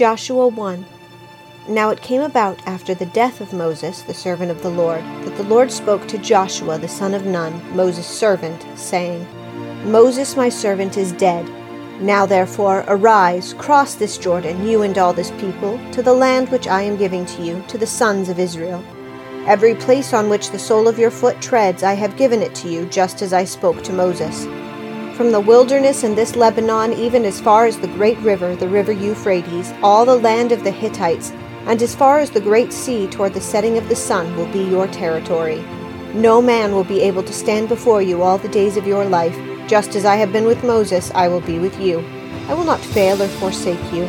Joshua 1 Now it came about after the death of Moses, the servant of the Lord, that the Lord spoke to Joshua the son of Nun, Moses' servant, saying, Moses my servant is dead. Now therefore arise, cross this Jordan, you and all this people, to the land which I am giving to you, to the sons of Israel. Every place on which the sole of your foot treads, I have given it to you, just as I spoke to Moses. From the wilderness and this Lebanon, even as far as the great river, the river Euphrates, all the land of the Hittites, and as far as the great sea toward the setting of the sun will be your territory. No man will be able to stand before you all the days of your life. Just as I have been with Moses, I will be with you. I will not fail or forsake you.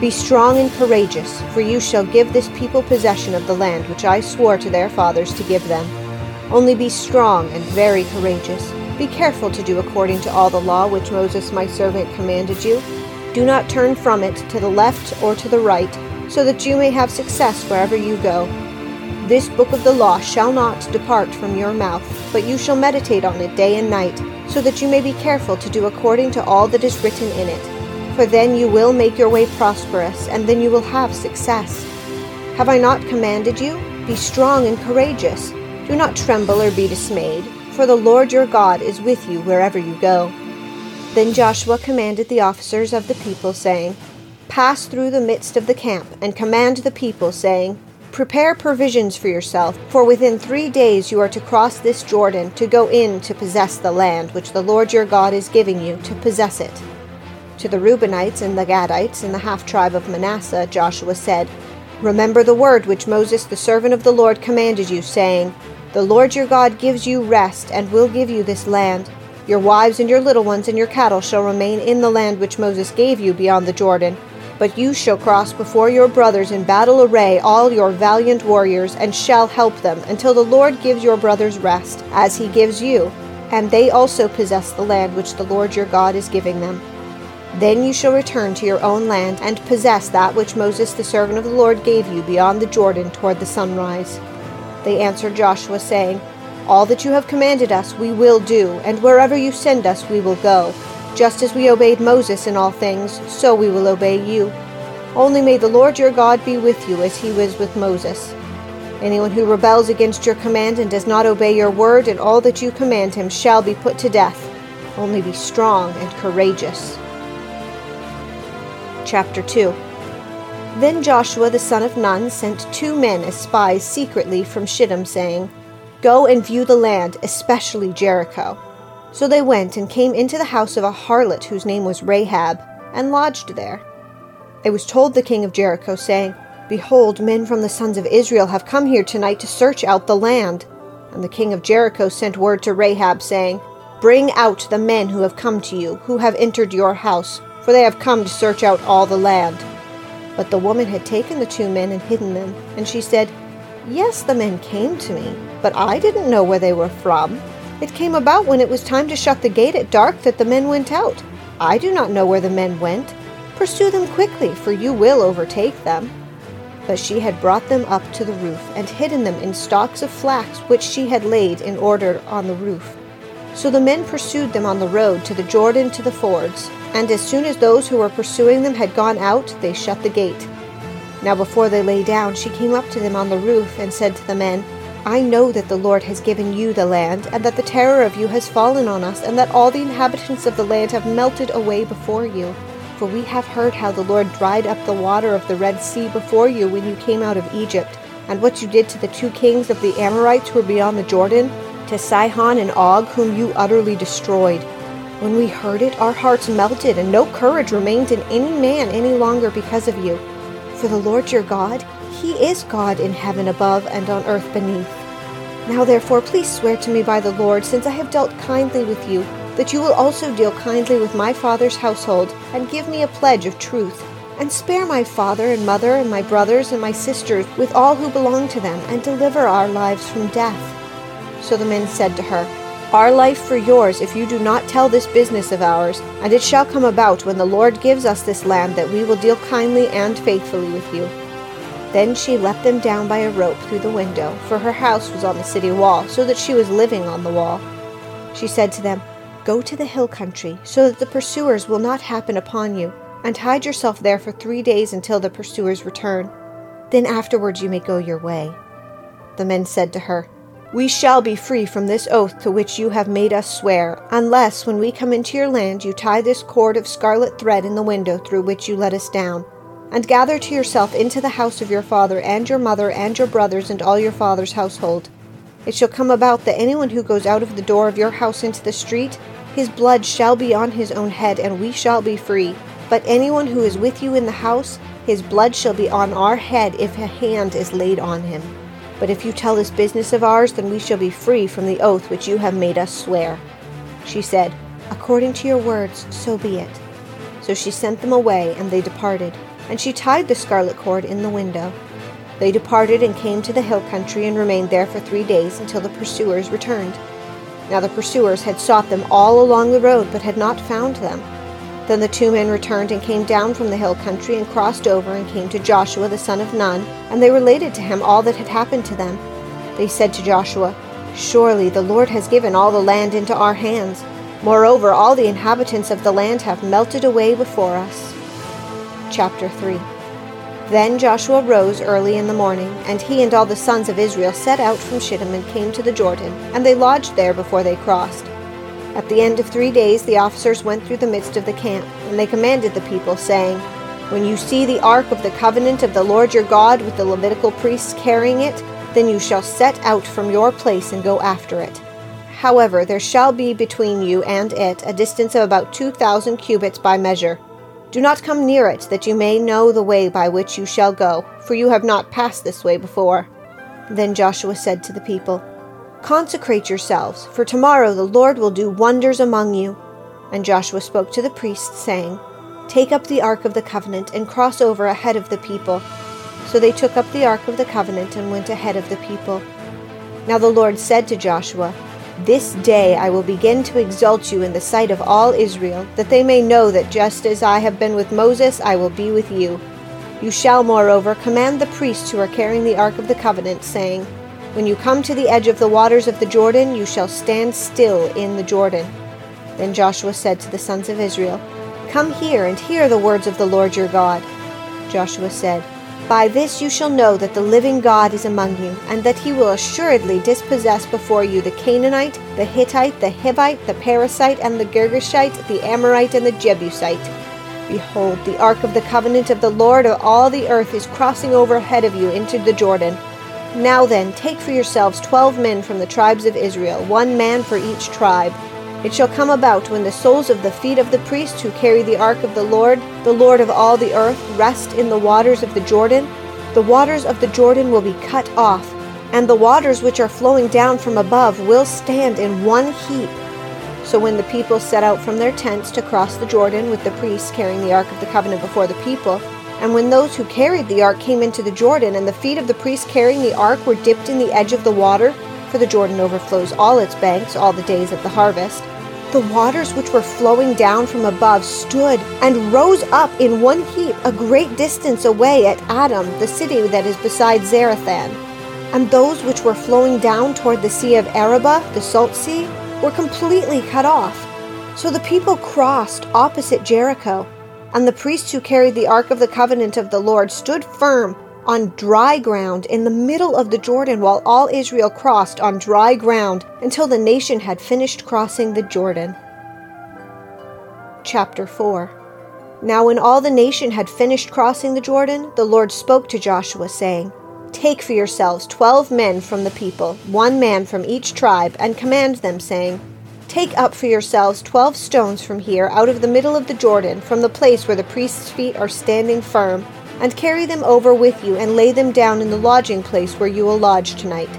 Be strong and courageous, for you shall give this people possession of the land which I swore to their fathers to give them. Only be strong and very courageous. Be careful to do according to all the law which Moses my servant commanded you. Do not turn from it to the left or to the right, so that you may have success wherever you go. This book of the law shall not depart from your mouth, but you shall meditate on it day and night, so that you may be careful to do according to all that is written in it. For then you will make your way prosperous, and then you will have success. Have I not commanded you? Be strong and courageous. Do not tremble or be dismayed for the Lord your God is with you wherever you go. Then Joshua commanded the officers of the people, saying, Pass through the midst of the camp, and command the people, saying, Prepare provisions for yourself, for within three days you are to cross this Jordan to go in to possess the land which the Lord your God is giving you to possess it. To the Reubenites and the Gadites and the half tribe of Manasseh, Joshua said, Remember the word which Moses the servant of the Lord commanded you, saying, the Lord your God gives you rest and will give you this land. Your wives and your little ones and your cattle shall remain in the land which Moses gave you beyond the Jordan. But you shall cross before your brothers in battle array all your valiant warriors, and shall help them, until the Lord gives your brothers rest, as he gives you, and they also possess the land which the Lord your God is giving them. Then you shall return to your own land, and possess that which Moses the servant of the Lord gave you beyond the Jordan toward the sunrise. They answered Joshua, saying, All that you have commanded us we will do, and wherever you send us we will go. Just as we obeyed Moses in all things, so we will obey you. Only may the Lord your God be with you as he was with Moses. Anyone who rebels against your command and does not obey your word and all that you command him shall be put to death. Only be strong and courageous. Chapter 2 then Joshua the son of Nun sent two men as spies secretly from Shittim, saying, Go and view the land, especially Jericho. So they went and came into the house of a harlot whose name was Rahab, and lodged there. It was told the king of Jericho, saying, Behold, men from the sons of Israel have come here tonight to search out the land. And the king of Jericho sent word to Rahab, saying, Bring out the men who have come to you, who have entered your house, for they have come to search out all the land. But the woman had taken the two men and hidden them, and she said, Yes, the men came to me, but I didn't know where they were from. It came about when it was time to shut the gate at dark that the men went out. I do not know where the men went. Pursue them quickly, for you will overtake them. But she had brought them up to the roof, and hidden them in stalks of flax which she had laid in order on the roof. So the men pursued them on the road to the Jordan to the fords, and as soon as those who were pursuing them had gone out, they shut the gate. Now before they lay down, she came up to them on the roof and said to the men, I know that the Lord has given you the land, and that the terror of you has fallen on us, and that all the inhabitants of the land have melted away before you. For we have heard how the Lord dried up the water of the Red Sea before you when you came out of Egypt, and what you did to the two kings of the Amorites who were beyond the Jordan, to Sihon and Og, whom you utterly destroyed. When we heard it, our hearts melted, and no courage remained in any man any longer because of you. For the Lord your God, He is God in heaven above and on earth beneath. Now therefore, please swear to me by the Lord, since I have dealt kindly with you, that you will also deal kindly with my father's household, and give me a pledge of truth. And spare my father and mother and my brothers and my sisters with all who belong to them, and deliver our lives from death. So the men said to her, Our life for yours, if you do not tell this business of ours. And it shall come about, when the Lord gives us this land, that we will deal kindly and faithfully with you. Then she let them down by a rope through the window, for her house was on the city wall, so that she was living on the wall. She said to them, Go to the hill country, so that the pursuers will not happen upon you. and hide yourself there for three days until the pursuers return. Then afterwards you may go your way. The men said to her, We shall be free from this oath to which you have made us swear, unless when we come into your land you tie this cord of scarlet thread in the window through which you let us down, and gather to yourself into the house of your father and your mother and your brothers and all your father's household. It shall come about that anyone who goes out of the door of your house into the street, his blood shall be on his own head, and we shall be free. But anyone who is with you in the house, his blood shall be on our head if a hand is laid on him. But if you tell this business of ours, then we shall be free from the oath which you have made us swear. She said, According to your words, so be it. So she sent them away, and they departed, and she tied the scarlet cord in the window. They departed and came to the hill country and remained there for three days until the pursuers returned. Now the pursuers had sought them all along the road, but had not found them. Then the two men returned and came down from the hill country and crossed over and came to Joshua the son of Nun, and they related to him all that had happened to them. They said to Joshua, Surely the Lord has given all the land into our hands. Moreover, all the inhabitants of the land have melted away before us. Chapter 3 Then Joshua rose early in the morning, and he and all the sons of Israel set out from Shittim and came to the Jordan, and they lodged there before they crossed. At the end of three days, the officers went through the midst of the camp, and they commanded the people, saying, When you see the ark of the covenant of the Lord your God with the Levitical priests carrying it, then you shall set out from your place and go after it. However, there shall be between you and it a distance of about two thousand cubits by measure. Do not come near it, that you may know the way by which you shall go, for you have not passed this way before. Then Joshua said to the people, Consecrate yourselves, for tomorrow the Lord will do wonders among you. And Joshua spoke to the priests, saying, Take up the ark of the covenant and cross over ahead of the people. So they took up the ark of the covenant and went ahead of the people. Now the Lord said to Joshua, This day I will begin to exalt you in the sight of all Israel, that they may know that just as I have been with Moses, I will be with you. You shall, moreover, command the priests who are carrying the ark of the covenant, saying, when you come to the edge of the waters of the Jordan, you shall stand still in the Jordan. Then Joshua said to the sons of Israel, Come here and hear the words of the Lord your God. Joshua said, By this you shall know that the living God is among you, and that he will assuredly dispossess before you the Canaanite, the Hittite, the Hivite, the Perizzite, and the Girgashite, the Amorite, and the Jebusite. Behold, the ark of the covenant of the Lord of all the earth is crossing over ahead of you into the Jordan. Now then, take for yourselves twelve men from the tribes of Israel, one man for each tribe. It shall come about when the soles of the feet of the priests who carry the ark of the Lord, the Lord of all the earth, rest in the waters of the Jordan, the waters of the Jordan will be cut off, and the waters which are flowing down from above will stand in one heap. So when the people set out from their tents to cross the Jordan with the priests carrying the ark of the covenant before the people, and when those who carried the ark came into the Jordan, and the feet of the priests carrying the ark were dipped in the edge of the water, for the Jordan overflows all its banks all the days of the harvest, the waters which were flowing down from above stood and rose up in one heap a great distance away at Adam, the city that is beside Zarethan. And those which were flowing down toward the sea of Arabah, the salt sea, were completely cut off. So the people crossed opposite Jericho and the priests who carried the Ark of the Covenant of the Lord stood firm on dry ground in the middle of the Jordan while all Israel crossed on dry ground until the nation had finished crossing the Jordan. Chapter 4 Now, when all the nation had finished crossing the Jordan, the Lord spoke to Joshua, saying, Take for yourselves twelve men from the people, one man from each tribe, and command them, saying, Take up for yourselves twelve stones from here, out of the middle of the Jordan, from the place where the priest's feet are standing firm, and carry them over with you, and lay them down in the lodging place where you will lodge tonight.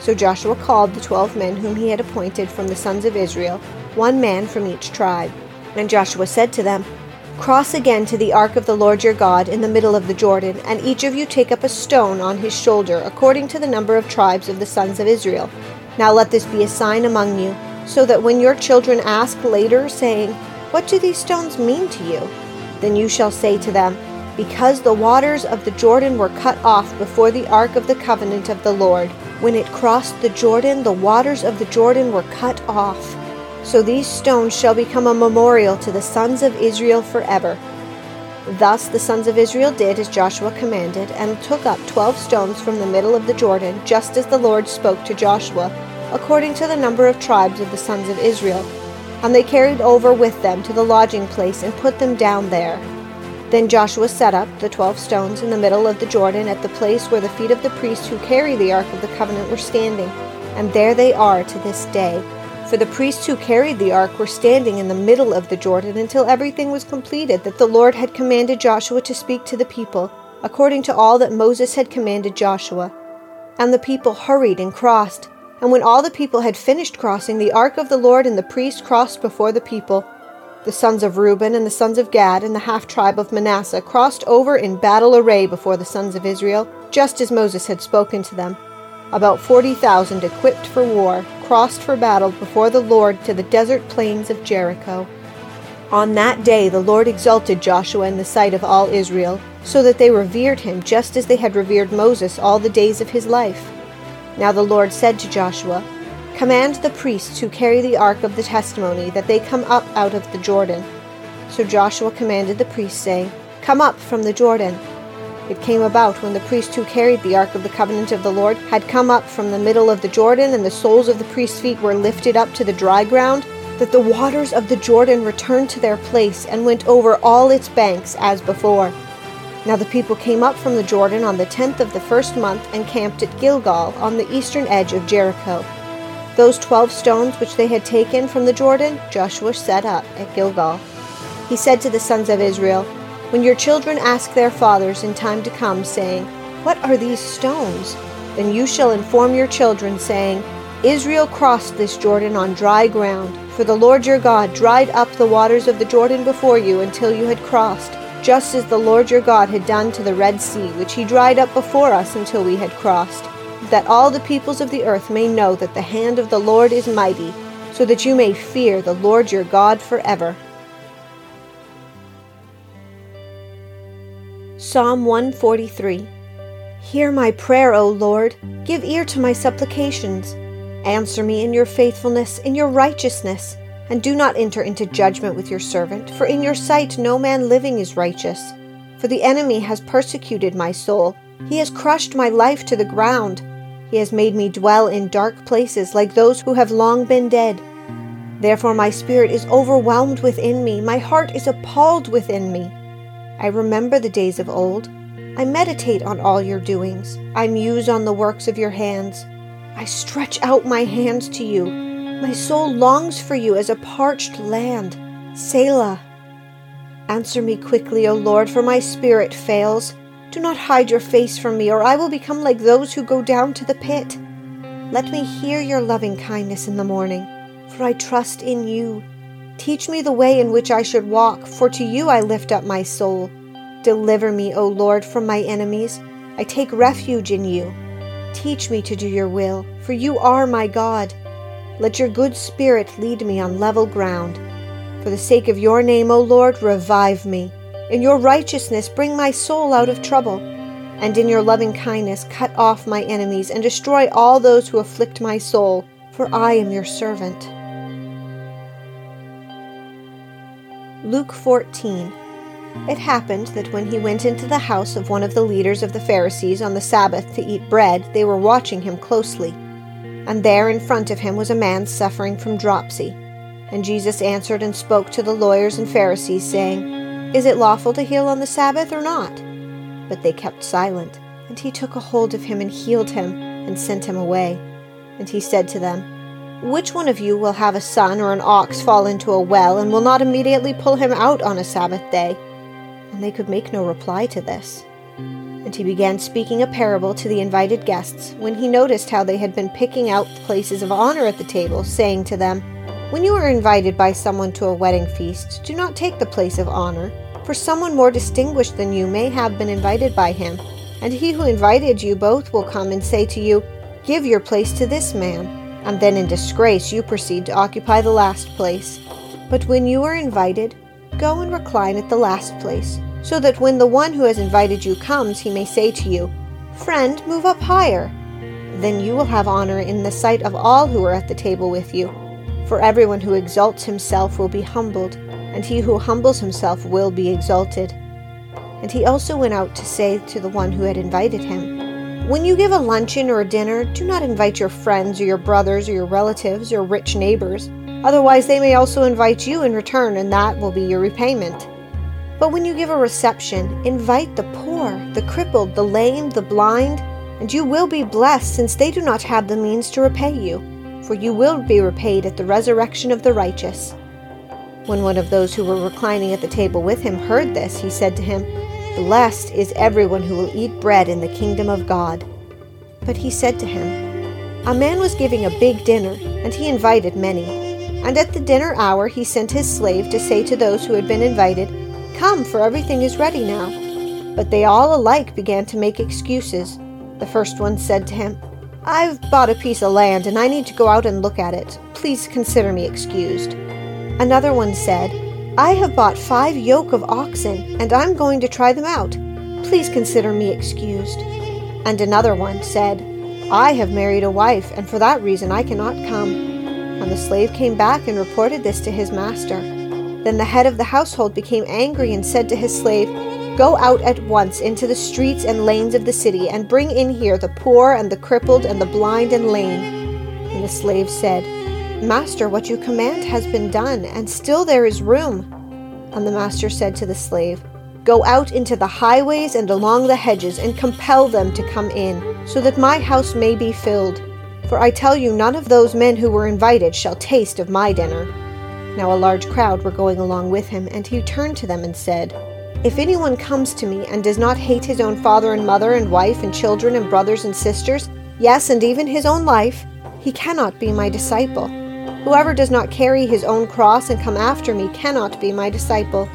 So Joshua called the twelve men whom he had appointed from the sons of Israel, one man from each tribe. And Joshua said to them, Cross again to the ark of the Lord your God in the middle of the Jordan, and each of you take up a stone on his shoulder, according to the number of tribes of the sons of Israel. Now let this be a sign among you so that when your children ask later, saying, What do these stones mean to you? Then you shall say to them, Because the waters of the Jordan were cut off before the ark of the covenant of the Lord. When it crossed the Jordan, the waters of the Jordan were cut off. So these stones shall become a memorial to the sons of Israel forever. Thus the sons of Israel did as Joshua commanded, and took up twelve stones from the middle of the Jordan, just as the Lord spoke to Joshua, according to the number of tribes of the sons of Israel. And they carried over with them to the lodging place, and put them down there. Then Joshua set up the twelve stones in the middle of the Jordan at the place where the feet of the priests who carry the ark of the covenant were standing, and there they are to this day. For the priests who carried the ark were standing in the middle of the Jordan until everything was completed that the Lord had commanded Joshua to speak to the people, according to all that Moses had commanded Joshua. And the people hurried and crossed. And when all the people had finished crossing, the ark of the Lord and the priests crossed before the people. The sons of Reuben and the sons of Gad and the half tribe of Manasseh crossed over in battle array before the sons of Israel, just as Moses had spoken to them. About forty thousand equipped for war crossed for battle before the Lord to the desert plains of Jericho. On that day the Lord exalted Joshua in the sight of all Israel, so that they revered him just as they had revered Moses all the days of his life. Now the Lord said to Joshua, Command the priests who carry the ark of the testimony that they come up out of the Jordan. So Joshua commanded the priests, saying, Come up from the Jordan. It came about when the priests who carried the ark of the covenant of the Lord had come up from the middle of the Jordan, and the soles of the priests' feet were lifted up to the dry ground, that the waters of the Jordan returned to their place and went over all its banks as before. Now the people came up from the Jordan on the tenth of the first month and camped at Gilgal on the eastern edge of Jericho. Those twelve stones which they had taken from the Jordan, Joshua set up at Gilgal. He said to the sons of Israel, when your children ask their fathers in time to come, saying, What are these stones? Then you shall inform your children, saying, Israel crossed this Jordan on dry ground, for the Lord your God dried up the waters of the Jordan before you until you had crossed, just as the Lord your God had done to the Red Sea, which he dried up before us until we had crossed, that all the peoples of the earth may know that the hand of the Lord is mighty, so that you may fear the Lord your God forever. Psalm 143 Hear my prayer, O Lord. Give ear to my supplications. Answer me in your faithfulness, in your righteousness, and do not enter into judgment with your servant, for in your sight no man living is righteous. For the enemy has persecuted my soul, he has crushed my life to the ground. He has made me dwell in dark places like those who have long been dead. Therefore my spirit is overwhelmed within me, my heart is appalled within me. I remember the days of old. I meditate on all your doings. I muse on the works of your hands. I stretch out my hands to you. My soul longs for you as a parched land. Selah. Answer me quickly, O Lord, for my spirit fails. Do not hide your face from me, or I will become like those who go down to the pit. Let me hear your loving kindness in the morning, for I trust in you. Teach me the way in which I should walk, for to you I lift up my soul. Deliver me, O Lord, from my enemies. I take refuge in you. Teach me to do your will, for you are my God. Let your good spirit lead me on level ground. For the sake of your name, O Lord, revive me. In your righteousness, bring my soul out of trouble. And in your loving kindness, cut off my enemies and destroy all those who afflict my soul, for I am your servant. Luke 14. It happened that when he went into the house of one of the leaders of the Pharisees on the Sabbath to eat bread, they were watching him closely. And there in front of him was a man suffering from dropsy. And Jesus answered and spoke to the lawyers and Pharisees, saying, Is it lawful to heal on the Sabbath or not? But they kept silent. And he took a hold of him and healed him, and sent him away. And he said to them, which one of you will have a son or an ox fall into a well and will not immediately pull him out on a Sabbath day? And they could make no reply to this. And he began speaking a parable to the invited guests when he noticed how they had been picking out places of honor at the table, saying to them, When you are invited by someone to a wedding feast, do not take the place of honor, for someone more distinguished than you may have been invited by him. And he who invited you both will come and say to you, Give your place to this man and then in disgrace you proceed to occupy the last place. But when you are invited, go and recline at the last place, so that when the one who has invited you comes, he may say to you, Friend, move up higher. Then you will have honor in the sight of all who are at the table with you. For everyone who exalts himself will be humbled, and he who humbles himself will be exalted. And he also went out to say to the one who had invited him, When you give a luncheon or a dinner, do not invite your friends or your brothers or your relatives or rich neighbors. Otherwise, they may also invite you in return, and that will be your repayment. But when you give a reception, invite the poor, the crippled, the lame, the blind, and you will be blessed, since they do not have the means to repay you, for you will be repaid at the resurrection of the righteous. When one of those who were reclining at the table with him heard this, he said to him, Blessed is everyone who will eat bread in the kingdom of God. But he said to him, A man was giving a big dinner, and he invited many. And at the dinner hour he sent his slave to say to those who had been invited, Come, for everything is ready now. But they all alike began to make excuses. The first one said to him, I've bought a piece of land and I need to go out and look at it. Please consider me excused. Another one said, I have bought five yoke of oxen, and I'm going to try them out. Please consider me excused. And another one said, I have married a wife, and for that reason I cannot come. And the slave came back and reported this to his master. Then the head of the household became angry and said to his slave, Go out at once into the streets and lanes of the city, and bring in here the poor and the crippled and the blind and lame. And the slave said, Master, what you command has been done, and still there is room. And the master said to the slave, Go out into the highways and along the hedges, and compel them to come in, so that my house may be filled. For I tell you, none of those men who were invited shall taste of my dinner. Now a large crowd were going along with him, and he turned to them and said, If anyone comes to me and does not hate his own father and mother and wife and children and brothers and sisters, yes, and even his own life, he cannot be my disciple. Whoever does not carry his own cross and come after me cannot be my disciple.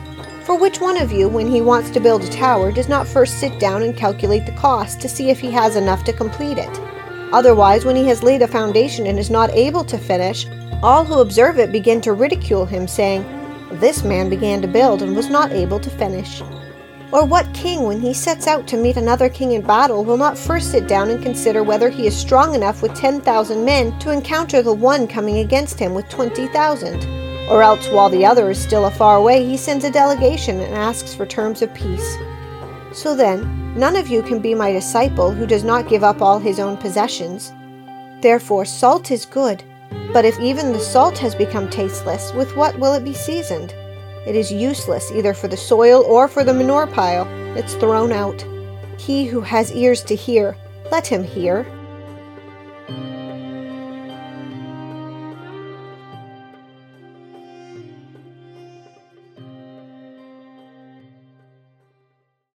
For which one of you, when he wants to build a tower, does not first sit down and calculate the cost to see if he has enough to complete it? Otherwise, when he has laid a foundation and is not able to finish, all who observe it begin to ridicule him, saying, This man began to build and was not able to finish. Or what king, when he sets out to meet another king in battle, will not first sit down and consider whether he is strong enough with 10,000 men to encounter the one coming against him with 20,000? Or else, while the other is still afar away, he sends a delegation and asks for terms of peace. So then, none of you can be my disciple who does not give up all his own possessions. Therefore, salt is good, but if even the salt has become tasteless, with what will it be seasoned? It is useless either for the soil or for the manure pile. It's thrown out. He who has ears to hear, let him hear.